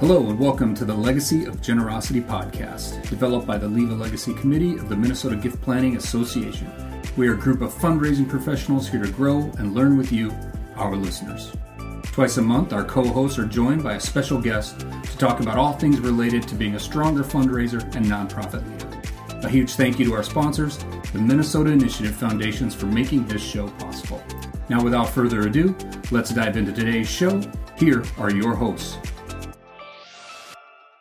Hello, and welcome to the Legacy of Generosity podcast, developed by the Leave a Legacy Committee of the Minnesota Gift Planning Association. We are a group of fundraising professionals here to grow and learn with you, our listeners. Twice a month, our co hosts are joined by a special guest to talk about all things related to being a stronger fundraiser and nonprofit leader. A huge thank you to our sponsors, the Minnesota Initiative Foundations, for making this show possible. Now, without further ado, let's dive into today's show. Here are your hosts.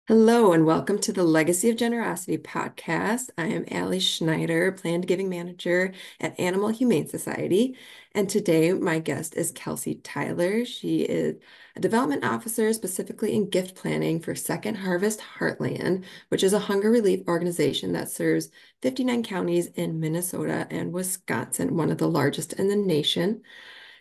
Hello, and welcome to the Legacy of Generosity podcast. I am Ali Schneider, Planned Giving Manager at Animal Humane Society. And today, my guest is Kelsey Tyler. She is a development officer specifically in gift planning for Second Harvest Heartland, which is a hunger relief organization that serves 59 counties in Minnesota and Wisconsin, one of the largest in the nation.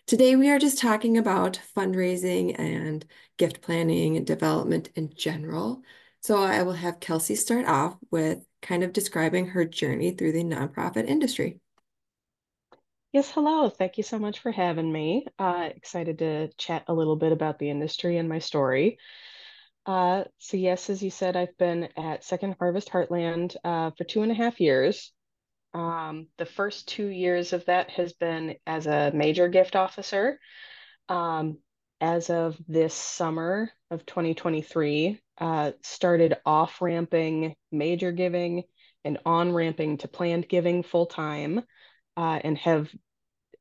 Today, we are just talking about fundraising and gift planning and development in general. So I will have Kelsey start off with kind of describing her journey through the nonprofit industry. Yes, hello. Thank you so much for having me. Uh, excited to chat a little bit about the industry and my story. Uh, so, yes, as you said, I've been at Second Harvest Heartland uh, for two and a half years. Um, the first two years of that has been as a major gift officer. Um, as of this summer of 2023, uh, started off ramping major giving and on ramping to planned giving full time, uh, and have,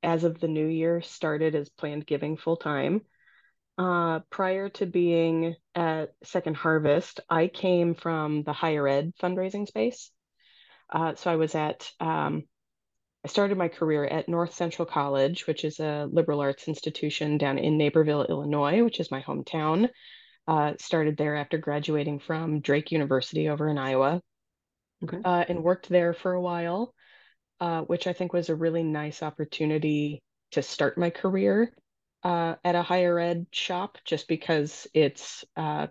as of the new year, started as planned giving full time. Uh, prior to being at Second Harvest, I came from the higher ed fundraising space. Uh, so I was at, um, I started my career at North Central College, which is a liberal arts institution down in Naperville, Illinois, which is my hometown. Uh, started there after graduating from Drake University over in Iowa, okay. uh, and worked there for a while, uh, which I think was a really nice opportunity to start my career uh, at a higher ed shop, just because it's uh,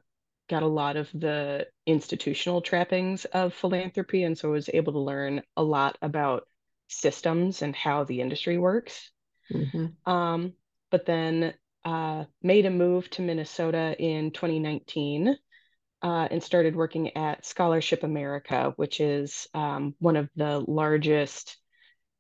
got a lot of the institutional trappings of philanthropy. And so I was able to learn a lot about systems and how the industry works. Mm-hmm. Um, but then uh, made a move to Minnesota in 2019 uh, and started working at Scholarship America, which is um, one of the largest.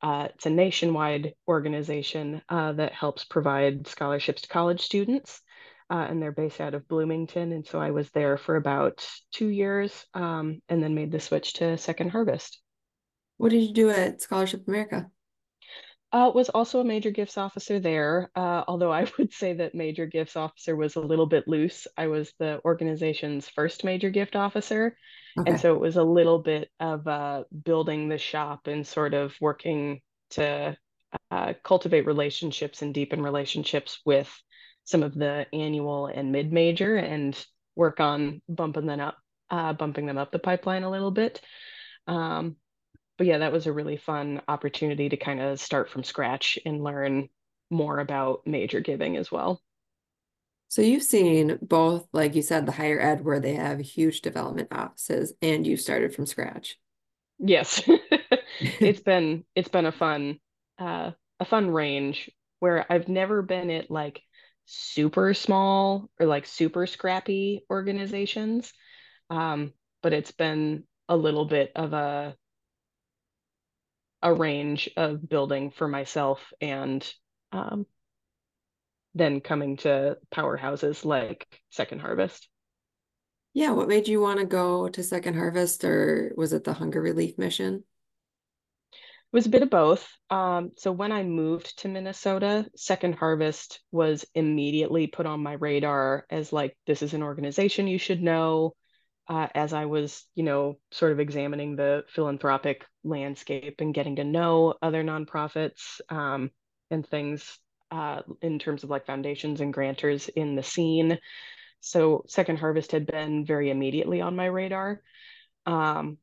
Uh, it's a nationwide organization uh, that helps provide scholarships to college students uh, and they're based out of Bloomington. And so I was there for about two years um, and then made the switch to Second Harvest. What did you do at Scholarship America? Uh, was also a major gifts officer there, uh, although I would say that major gifts officer was a little bit loose. I was the organization's first major gift officer. Okay. And so it was a little bit of uh, building the shop and sort of working to uh, cultivate relationships and deepen relationships with some of the annual and mid major and work on bumping them up, uh, bumping them up the pipeline a little bit. Um, but yeah, that was a really fun opportunity to kind of start from scratch and learn more about major giving as well. So you've seen both, like you said, the higher ed where they have huge development offices, and you started from scratch. Yes, it's been it's been a fun uh, a fun range where I've never been at like super small or like super scrappy organizations. Um, but it's been a little bit of a a range of building for myself and um, then coming to powerhouses like Second Harvest. Yeah, what made you want to go to Second Harvest or was it the hunger relief mission? Was a bit of both. Um, so when I moved to Minnesota, Second Harvest was immediately put on my radar as like this is an organization you should know. Uh, as I was, you know, sort of examining the philanthropic landscape and getting to know other nonprofits um, and things uh, in terms of like foundations and grantors in the scene. So Second Harvest had been very immediately on my radar. Um,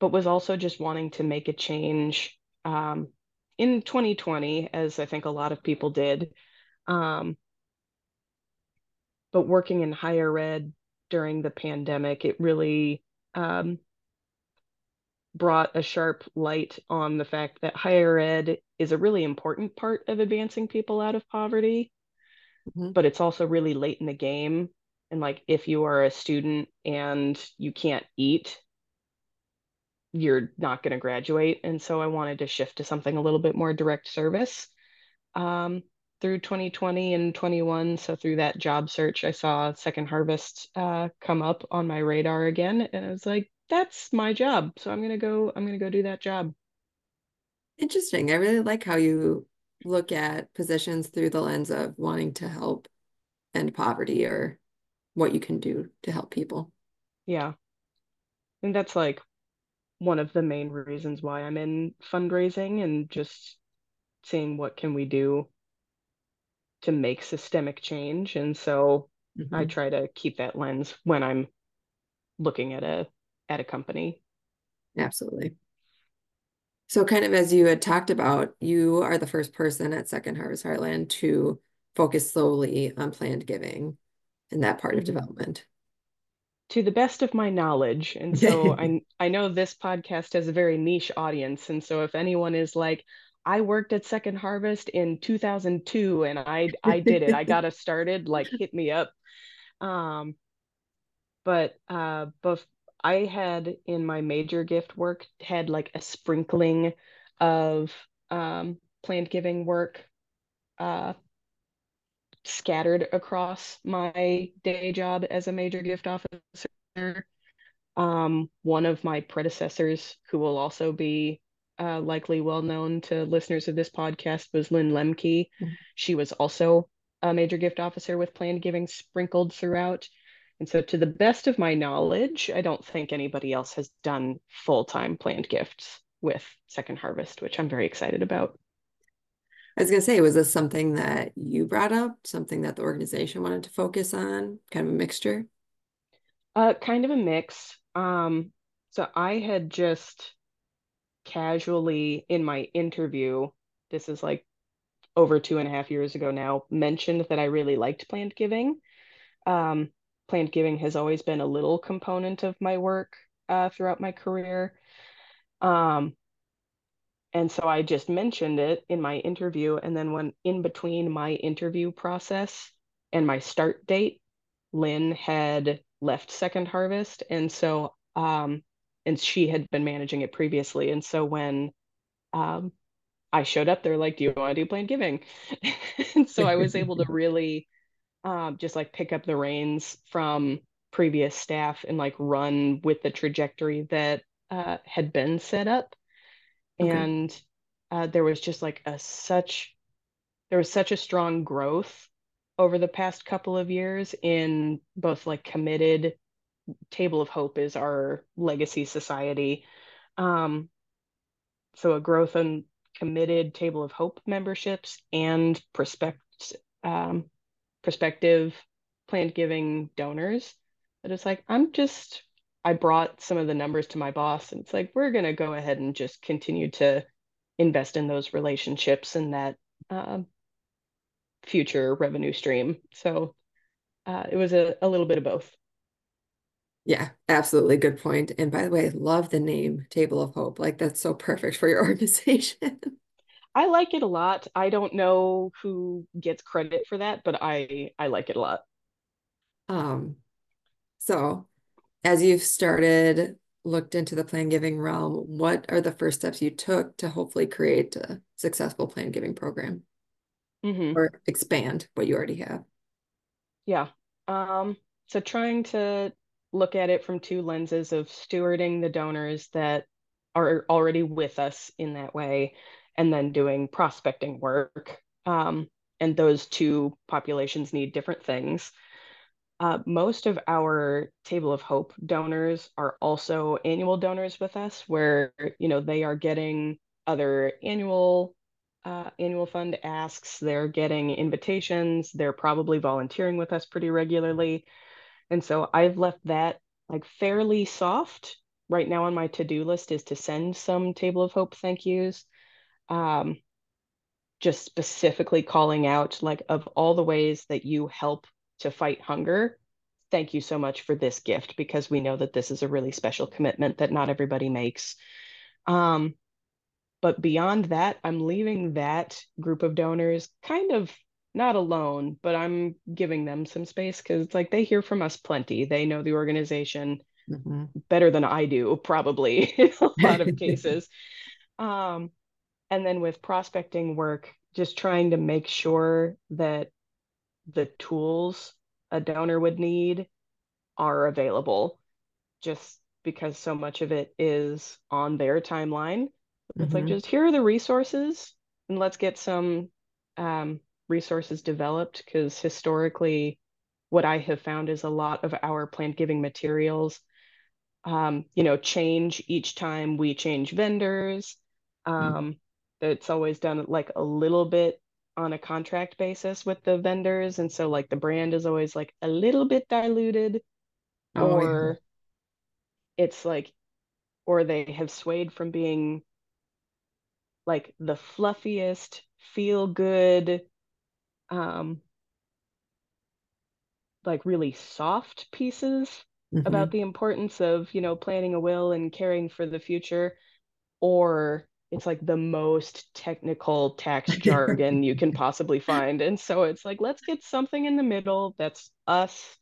but was also just wanting to make a change um, in 2020, as I think a lot of people did. Um, but working in higher ed during the pandemic, it really um, brought a sharp light on the fact that higher ed is a really important part of advancing people out of poverty, mm-hmm. but it's also really late in the game and like if you are a student and you can't eat you're not going to graduate and so i wanted to shift to something a little bit more direct service. Um, through 2020 and 21 so through that job search i saw second harvest uh, come up on my radar again and i was like that's my job so i'm going to go i'm going to go do that job. Interesting i really like how you look at positions through the lens of wanting to help end poverty or what you can do to help people. Yeah. And that's like one of the main reasons why i'm in fundraising and just seeing what can we do to make systemic change and so mm-hmm. i try to keep that lens when i'm looking at a at a company absolutely so kind of as you had talked about you are the first person at second harvest heartland to focus solely on planned giving and that part mm-hmm. of development to the best of my knowledge and so i i know this podcast has a very niche audience and so if anyone is like I worked at Second Harvest in 2002 and I I did it. I got us started, like hit me up. Um but uh both I had in my major gift work had like a sprinkling of um planned giving work uh scattered across my day job as a major gift officer. Um one of my predecessors who will also be uh, likely well known to listeners of this podcast was Lynn Lemke. Mm-hmm. She was also a major gift officer with planned giving sprinkled throughout. And so, to the best of my knowledge, I don't think anybody else has done full time planned gifts with Second Harvest, which I'm very excited about. I was going to say, was this something that you brought up, something that the organization wanted to focus on, kind of a mixture? Uh, kind of a mix. Um, so I had just casually in my interview, this is like over two and a half years ago now, mentioned that I really liked planned giving. Um, planned giving has always been a little component of my work uh, throughout my career. Um, and so I just mentioned it in my interview. And then when in between my interview process and my start date, Lynn had left Second Harvest. And so um, and she had been managing it previously. And so when um, I showed up, they're like, "Do you want to do planned giving?" and so I was able to really um, just like pick up the reins from previous staff and like run with the trajectory that uh, had been set up. Okay. And uh, there was just like a such there was such a strong growth over the past couple of years in both like committed Table of Hope is our legacy society. Um, so a growth in committed Table of Hope memberships and prospect, um, prospective planned giving donors. That it's like, I'm just, I brought some of the numbers to my boss and it's like, we're going to go ahead and just continue to invest in those relationships and that uh, future revenue stream. So uh, it was a, a little bit of both. Yeah, absolutely. Good point. And by the way, love the name Table of Hope. Like that's so perfect for your organization. I like it a lot. I don't know who gets credit for that, but I I like it a lot. Um so as you've started looked into the plan giving realm, what are the first steps you took to hopefully create a successful plan giving program? Mm-hmm. Or expand what you already have? Yeah. Um so trying to look at it from two lenses of stewarding the donors that are already with us in that way and then doing prospecting work um, and those two populations need different things uh, most of our table of hope donors are also annual donors with us where you know they are getting other annual uh, annual fund asks they're getting invitations they're probably volunteering with us pretty regularly and so I've left that like fairly soft. Right now on my to-do list is to send some Table of Hope thank yous. Um, just specifically calling out like of all the ways that you help to fight hunger, thank you so much for this gift because we know that this is a really special commitment that not everybody makes. Um, but beyond that, I'm leaving that group of donors kind of not alone, but I'm giving them some space because it's like they hear from us plenty. They know the organization mm-hmm. better than I do, probably in a lot of cases. Um, and then with prospecting work, just trying to make sure that the tools a donor would need are available just because so much of it is on their timeline. It's mm-hmm. like just here are the resources and let's get some um, resources developed because historically what I have found is a lot of our planned giving materials um, you know change each time we change vendors. Mm-hmm. Um, mm. It's always done like a little bit on a contract basis with the vendors and so like the brand is always like a little bit diluted oh, or yeah. it's like or they have swayed from being like the fluffiest feel good um like really soft pieces mm-hmm. about the importance of you know planning a will and caring for the future or it's like the most technical tax jargon you can possibly find. And so it's like, let's get something in the middle that's us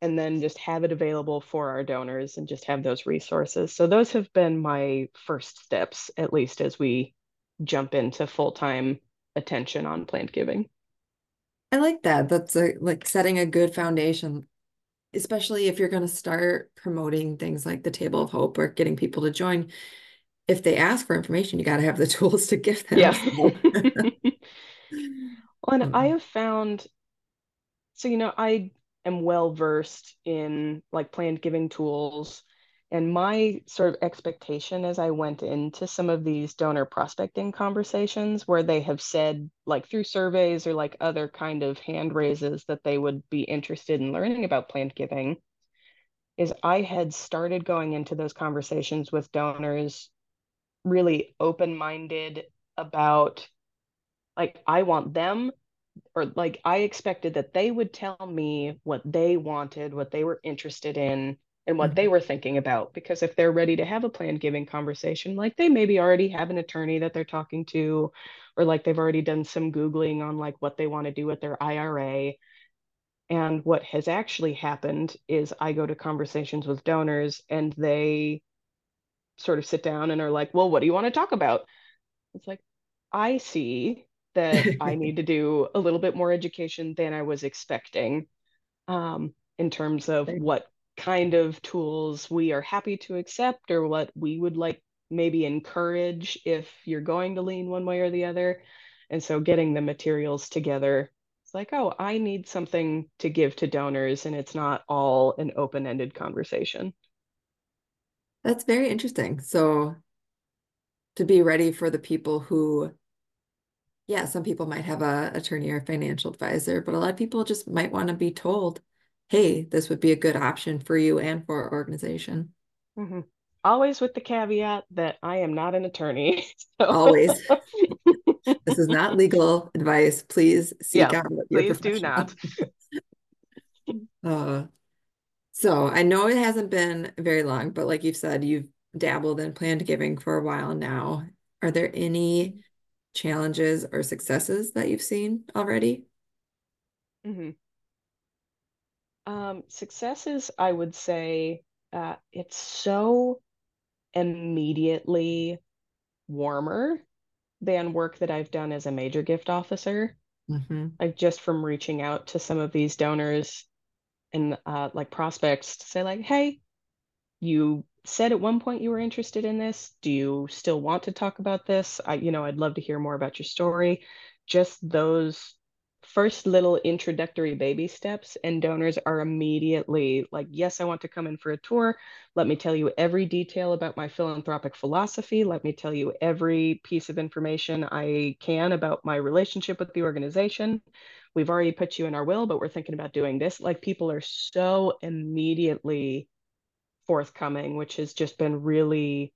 and then just have it available for our donors and just have those resources. So those have been my first steps, at least as we jump into full-time attention on planned giving. I like that. That's a, like setting a good foundation, especially if you're going to start promoting things like the Table of Hope or getting people to join if they ask for information, you got to have the tools to give them. Yeah. well, and I mm-hmm. have found, so, you know, I am well versed in like planned giving tools. And my sort of expectation as I went into some of these donor prospecting conversations where they have said, like through surveys or like other kind of hand raises, that they would be interested in learning about planned giving, is I had started going into those conversations with donors really open minded about like I want them or like I expected that they would tell me what they wanted, what they were interested in, and what mm-hmm. they were thinking about. Because if they're ready to have a planned giving conversation, like they maybe already have an attorney that they're talking to, or like they've already done some Googling on like what they want to do with their IRA. And what has actually happened is I go to conversations with donors and they sort of sit down and are like, well, what do you want to talk about? It's like, I see that I need to do a little bit more education than I was expecting um, in terms of what kind of tools we are happy to accept or what we would like maybe encourage if you're going to lean one way or the other. And so getting the materials together, it's like, oh, I need something to give to donors, and it's not all an open ended conversation. That's very interesting. So to be ready for the people who, yeah, some people might have a attorney or financial advisor, but a lot of people just might want to be told, hey, this would be a good option for you and for our organization. Mm-hmm. Always with the caveat that I am not an attorney. So. Always. this is not legal advice. Please seek yeah, out your please do not. uh, so I know it hasn't been very long, but like you've said, you've dabbled in planned giving for a while now. Are there any challenges or successes that you've seen already? Mm-hmm. Um, successes, I would say, uh, it's so immediately warmer than work that I've done as a major gift officer. Mm-hmm. Like just from reaching out to some of these donors and uh, like prospects to say like, hey, you said at one point you were interested in this. Do you still want to talk about this? I, you know, I'd love to hear more about your story. Just those first little introductory baby steps and donors are immediately like yes i want to come in for a tour let me tell you every detail about my philanthropic philosophy let me tell you every piece of information i can about my relationship with the organization we've already put you in our will, but we're thinking about doing this. Like people are so immediately forthcoming, which has just been really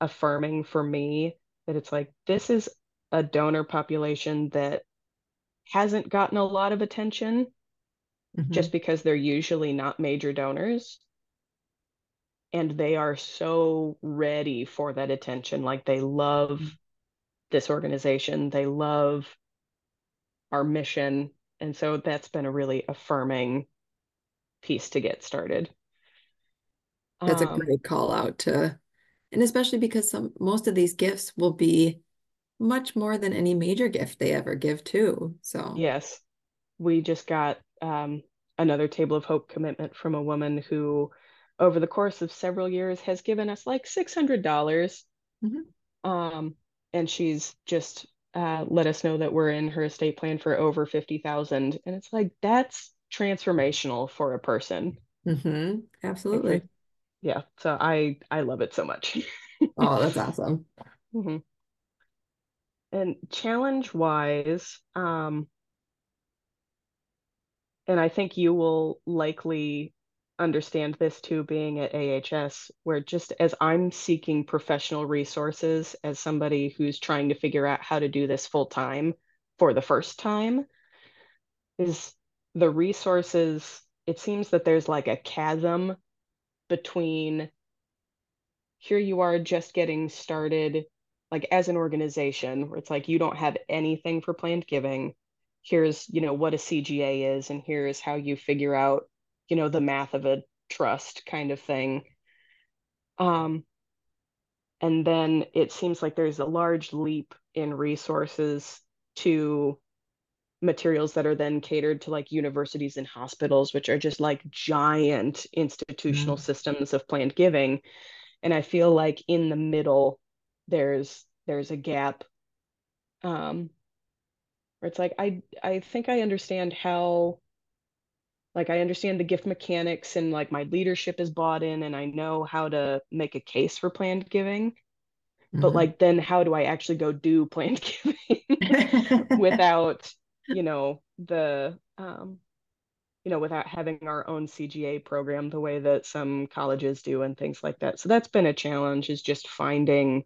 affirming for me that it's like this is a donor population that hasn't gotten a lot of attention mm-hmm. just because they're usually not major donors and they are so ready for that attention like they love mm-hmm. this organization they love our mission. And so that's been a really affirming piece to get started. That's a Um, great call out to, and especially because some most of these gifts will be much more than any major gift they ever give too. So yes, we just got um, another Table of Hope commitment from a woman who, over the course of several years, has given us like $600. dollars Mhm. Um, and she's just uh, let us know that we're in her estate plan for over 50,000. And it's like, that's transformational for a person. hmm absolutely. for- yeah, so I I love it so much. Oh, that's awesome. Mhm. And challenge wise, um, and I think you will likely understand this too, being at AHS, where just as I'm seeking professional resources as somebody who's trying to figure out how to do this full time for the first time, is the resources, it seems that there's like a chasm between here you are just getting started, like as an organization, where it's like you don't have anything for planned giving. Here's, you know, what a CGA is, and here's how you figure out, you know, the math of a trust kind of thing. Um, and then it seems like there's a large leap in resources to materials that are then catered to like universities and hospitals, which are just like giant institutional Mhm. systems of planned giving. And I feel like in the middle, there's there's a gap um, where it's like I I think I understand how like I understand the gift mechanics and like my leadership is bought in and I know how to make a case for planned giving. But Mhm. like then how do I actually go do planned giving without, you know, the um you know, without having our own CGA program the way that some colleges do and things like that. So that's been a challenge is just finding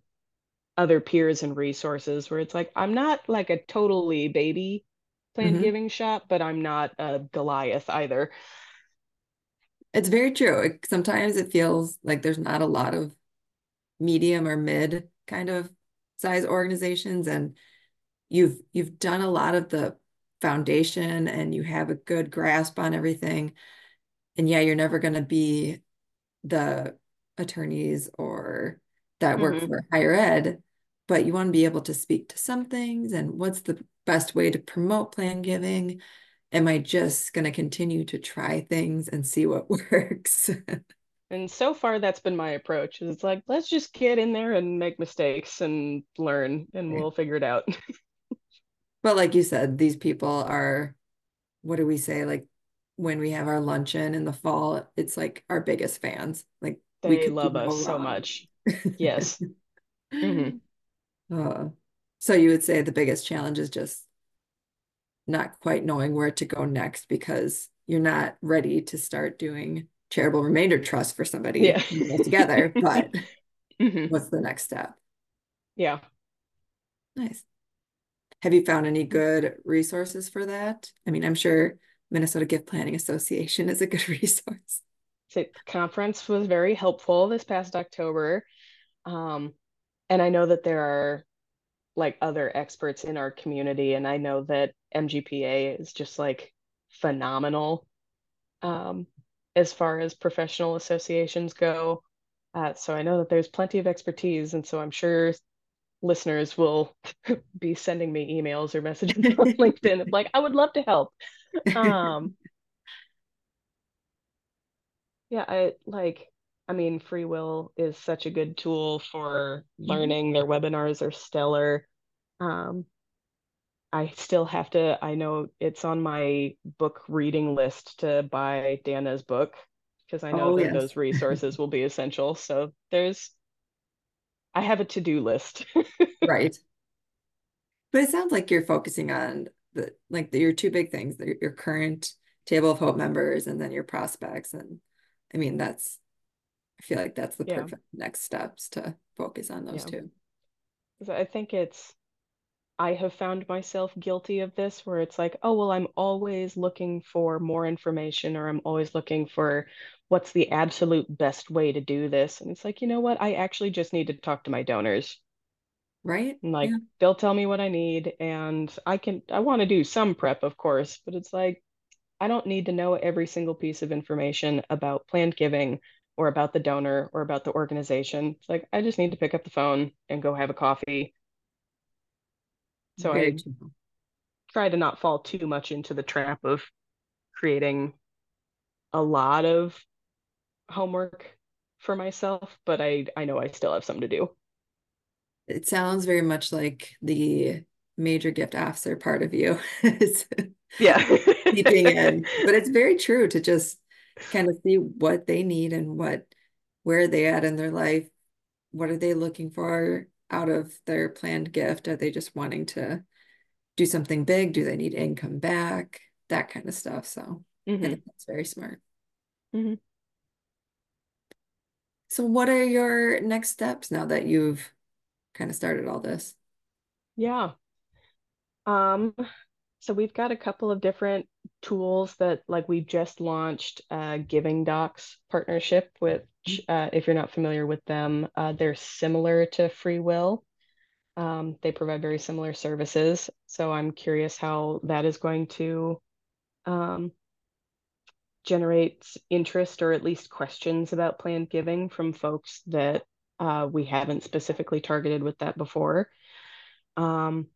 other peers and resources where it's like I'm not like a totally baby planned Mhm. giving shop, but I'm not a Goliath either. It's very true. It- Sometimes it feels like there's not a lot of medium or mid kind of size organizations, and you've you've done a lot of the foundation and you have a good grasp on everything. And yeah, you're never going to be the attorneys or that work hmm for higher ed, but you want to be able to speak to some things and what's the best way to promote plan giving? Am I just going to continue to try things and see what works? And so far that's been my approach. Is it's like let's just get in there and make mistakes and learn and we'll figure it out. But like you said, these people are, what do we say? Like when we have our luncheon in the fall, it's like our biggest fans. Like we They could love us so much. Yes. hmm Uh, so you would say the biggest challenge is just not quite knowing where to go next because you're not ready to start doing charitable remainder trust for somebody Yeah. together. But hmm what's the next step? Yeah. Nice. Have you found any good resources for that? I mean, I'm sure Minnesota Gift Planning Association is a good resource. The conference was very helpful this past October. Um, and I know that there are like other experts in our community, and I know that MGPA is just like phenomenal um, as far as professional associations go. Uh, so I know that there's plenty of expertise, and so I'm sure listeners will be sending me emails or messages on LinkedIn of like, I would love to help. Um, yeah, I like, I mean, FreeWill is such a good tool for learning. Their webinars are stellar. Um, I still have to, I know it's on my book reading list to buy Dana's book because I know Oh, that yes. those resources will be essential. So there's, I have a to-do list. Right. But it sounds like you're focusing on the like the, your two big things, the, your current Table of Hope members and then your prospects. And I mean, that's I feel like that's the Yeah, perfect next steps to focus on those yeah. two. I think it's, I have found myself guilty of this where it's like, oh, well, I'm always looking for more information or I'm always looking for what's the absolute best way to do this. And it's like, you know what? I actually just need to talk to my donors. Right? And like Yeah. they'll tell me what I need and I can I want to do some prep, of course, but it's like I don't need to know every single piece of information about planned giving or about the donor or about the organization. It's like I just need to pick up the phone and go have a coffee. So Very I true. try to not fall too much into the trap of creating a lot of homework for myself, but I I know I still have some to do. It sounds very much like the major gift officer part of you Yeah. peeping in. But it's very true to just kind of see what they need and what where are they at in their life. What are they looking for out of their planned gift? Are they just wanting to do something big? Do they need income back? That kind of stuff. So I hmm think that's very smart. hmm So what are your next steps now that you've kind of started all this? Yeah. Um, so we've got a couple of different tools that like we've just launched a GivingDocs partnership, which uh, if you're not familiar with them, uh, they're similar to FreeWill. Um, they provide very similar services. So I'm curious how that is going to um, generate interest or at least questions about planned giving from folks that uh, we haven't specifically targeted with that before. Um,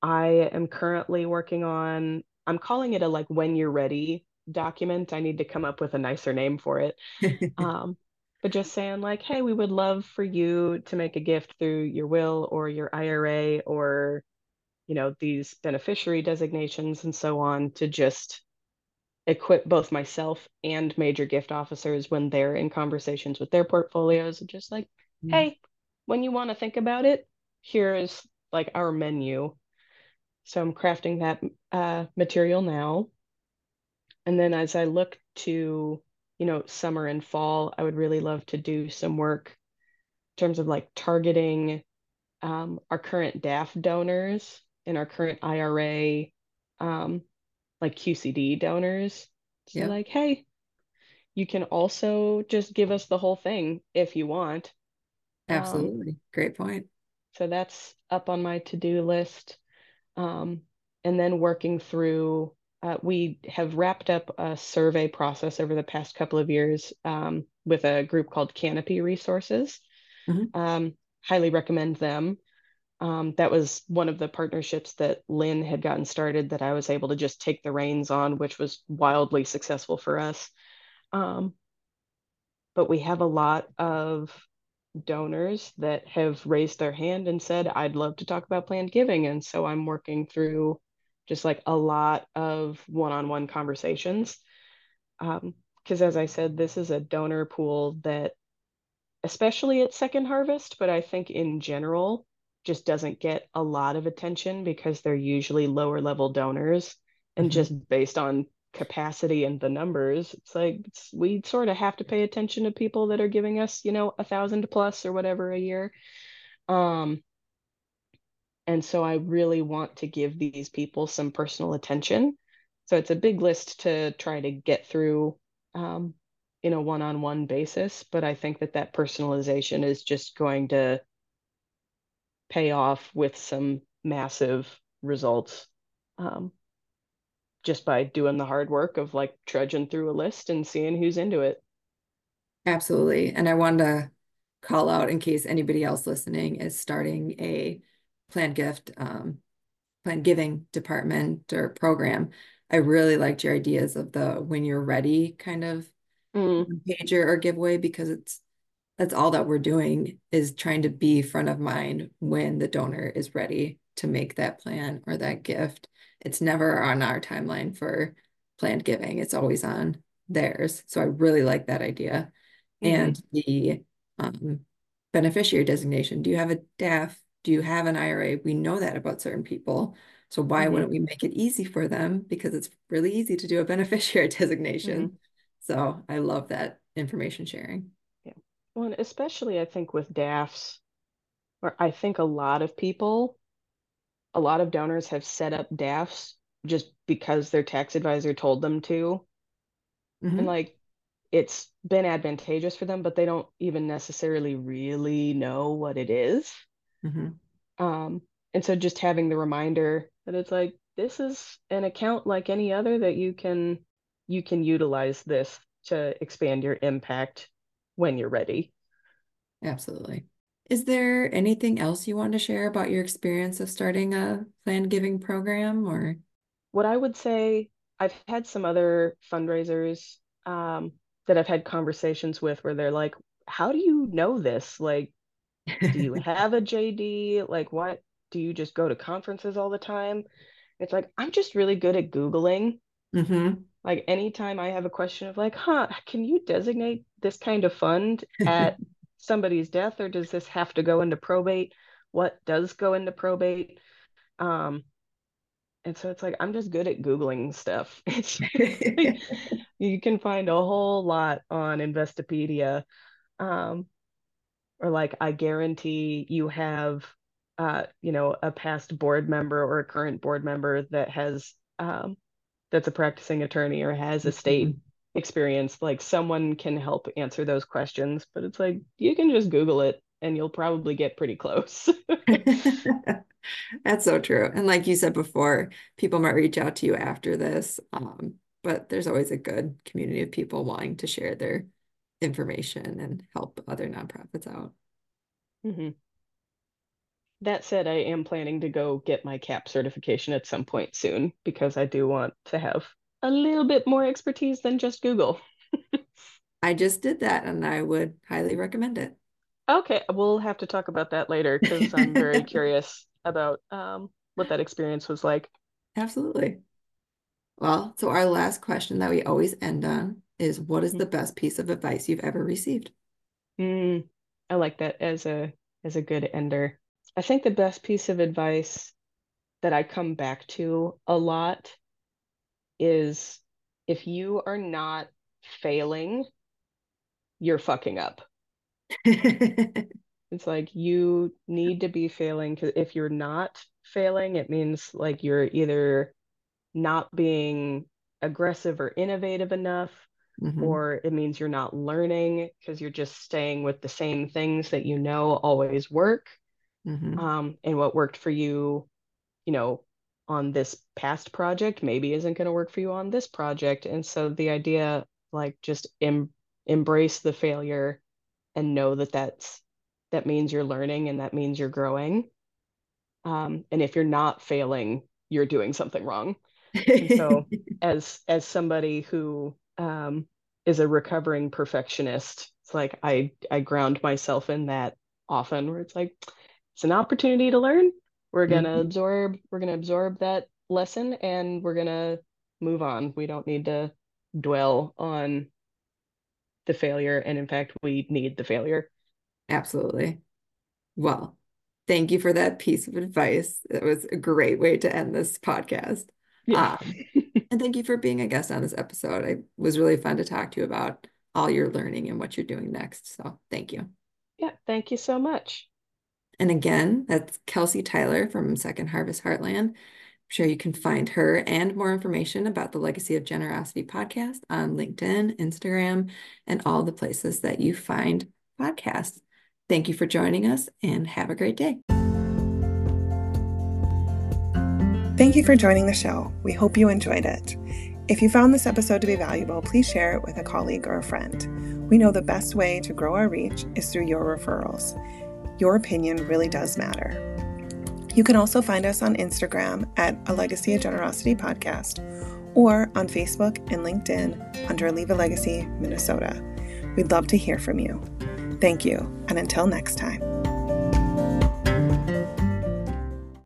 I am currently working on, I'm calling it a like when you're ready document. I need to come up with a nicer name for it. Um, but just saying like, hey, we would love for you to make a gift through your will or your IRA or, you know, these beneficiary designations and so on to just equip both myself and major gift officers when they're in conversations with their portfolios, just like, hey, when you want to think about it, here is like our menu. So I'm crafting that uh, material now. And then as I look to, you know, summer and fall, I would really love to do some work in terms of like targeting um, our current DAF donors and our current IRA, um, like QCD donors. So Yeah, like, hey, you can also just give us the whole thing if you want. Um, absolutely. Great point. so that's up on my to-do list. Um, and then working through, uh, we have wrapped up a survey process over the past couple of years um, with a group called Canopy Resources. Mhm. Um, highly recommend them. Um, that was one of the partnerships that Lynn had gotten started that I was able to just take the reins on, which was wildly successful for us. Um, but we have a lot of donors that have raised their hand and said, I'd love to talk about planned giving. And so I'm working through just like a lot of one on one conversations. Um, because as I said, this is a donor pool that, especially at Second Harvest, but I think in general, just doesn't get a lot of attention because they're usually lower level donors. And Mhm. just based on capacity and the numbers, it's like it's, we sort of have to pay attention to people that are giving us, you know, a thousand plus or whatever a year. Um, and so I really want to give these people some personal attention. So it's a big list to try to get through um, in a one-on-one basis, but I think that that personalization is just going to pay off with some massive results um, just by doing the hard work of like trudging through a list and seeing who's into it. Absolutely. And I wanted to call out in case anybody else listening is starting a planned gift, um, planned giving department or program. I really liked your ideas of the when you're ready kind of Mm, pager or giveaway because it's that's all that we're doing is trying to be front of mind when the donor is ready to make that plan or that gift. It's never on our timeline for planned giving. It's always on theirs. So I really like that idea. mhm, And the um, beneficiary designation. Do you have a DAF? Do you have an IRA? We know that about certain people. So why mhm, wouldn't we make it easy for them? Because it's really easy to do a beneficiary designation. So I love that information sharing. Yeah. Well, and especially I think with DAFs, where I think a lot of people, a lot of donors have set up DAFs just because their tax advisor told them to. And hmm like it's been advantageous for them, but they don't even necessarily really know what it is. hmm Um, and so just having the reminder that it's like this is an account like any other that you can you can utilize this to expand your impact when you're ready. Absolutely. Is there anything else you want to share about your experience of starting a planned giving program or? What I would say, I've had some other fundraisers um, that I've had conversations with where they're like, how do you know this? Like, do you have a JD? Like, what do you just go to conferences all the time? It's like, I'm just really good at Googling. Mm-hmm. Like, anytime I have a question of, like, huh, can you designate this kind of fund at somebody's death or does this have to go into probate? What does go into probate? Um, and so it's like I'm just good at googling stuff. you can find a whole lot on Investopedia, um, or like I guarantee you have, uh, you know, a past board member or a current board member that has um, that's a practicing attorney or has estate mm-hmm experience like someone can help answer those questions but it's like you can just google it and you'll probably get pretty close. That's so true. And like you said before people might reach out to you after this um, but there's always a good community of people wanting to share their information and help other nonprofits out. Mm-hmm. that said i am planning to go get my CAP certification at some point soon because i do want to have a little bit more expertise than just Google. I just did that and I would highly recommend it. Okay, we'll have to talk about that later because I'm very curious about um, what that experience was like. Absolutely. Well, so our last question that we always end on is what is the mm. best piece of advice you've ever received? Mm, I like that as a as a good ender. I think the best piece of advice that I come back to a lot is if you are not failing, you're fucking up. it's like you need to be failing because if you're not failing, it means like you're either not being aggressive or innovative enough, mm-hmm. or it means you're not learning because you're just staying with the same things that you know always work. Mm-hmm. Um, and what worked for you, you know, on this past project maybe isn't going to work for you on this project. And so the idea like just em- embrace the failure and know that that's that means you're learning and that means you're growing. Um, and if you're not failing you're doing something wrong. And so as as somebody who um, is a recovering perfectionist it's like i i ground myself in that often where it's like it's an opportunity to learn we're gonna mm-hmm. absorb we're gonna absorb that lesson and we're gonna move on. We don't need to dwell on the failure and in fact we need the failure. Absolutely. Well thank you for that piece of advice. It was a great way to end this podcast. Yeah. Um, and thank you for being a guest on this episode. It was really fun to talk to you about all your learning and what you're doing next. So thank you. Yeah thank you so much and again, that's Kelsey Tyler from Second Harvest Heartland. I'm sure you can find her and more information about the Legacy of Generosity podcast on LinkedIn, Instagram, and all the places that you find podcasts. Thank you for joining us and have a great day. Thank you for joining the show. We hope you enjoyed it. If you found this episode to be valuable, please share it with a colleague or a friend. We know the best way to grow our reach is through your referrals. Your opinion really does matter. You can also find us on Instagram at A Legacy of Generosity Podcast or on Facebook and LinkedIn under Leave a Legacy Minnesota. We'd love to hear from you. Thank you, and until next time.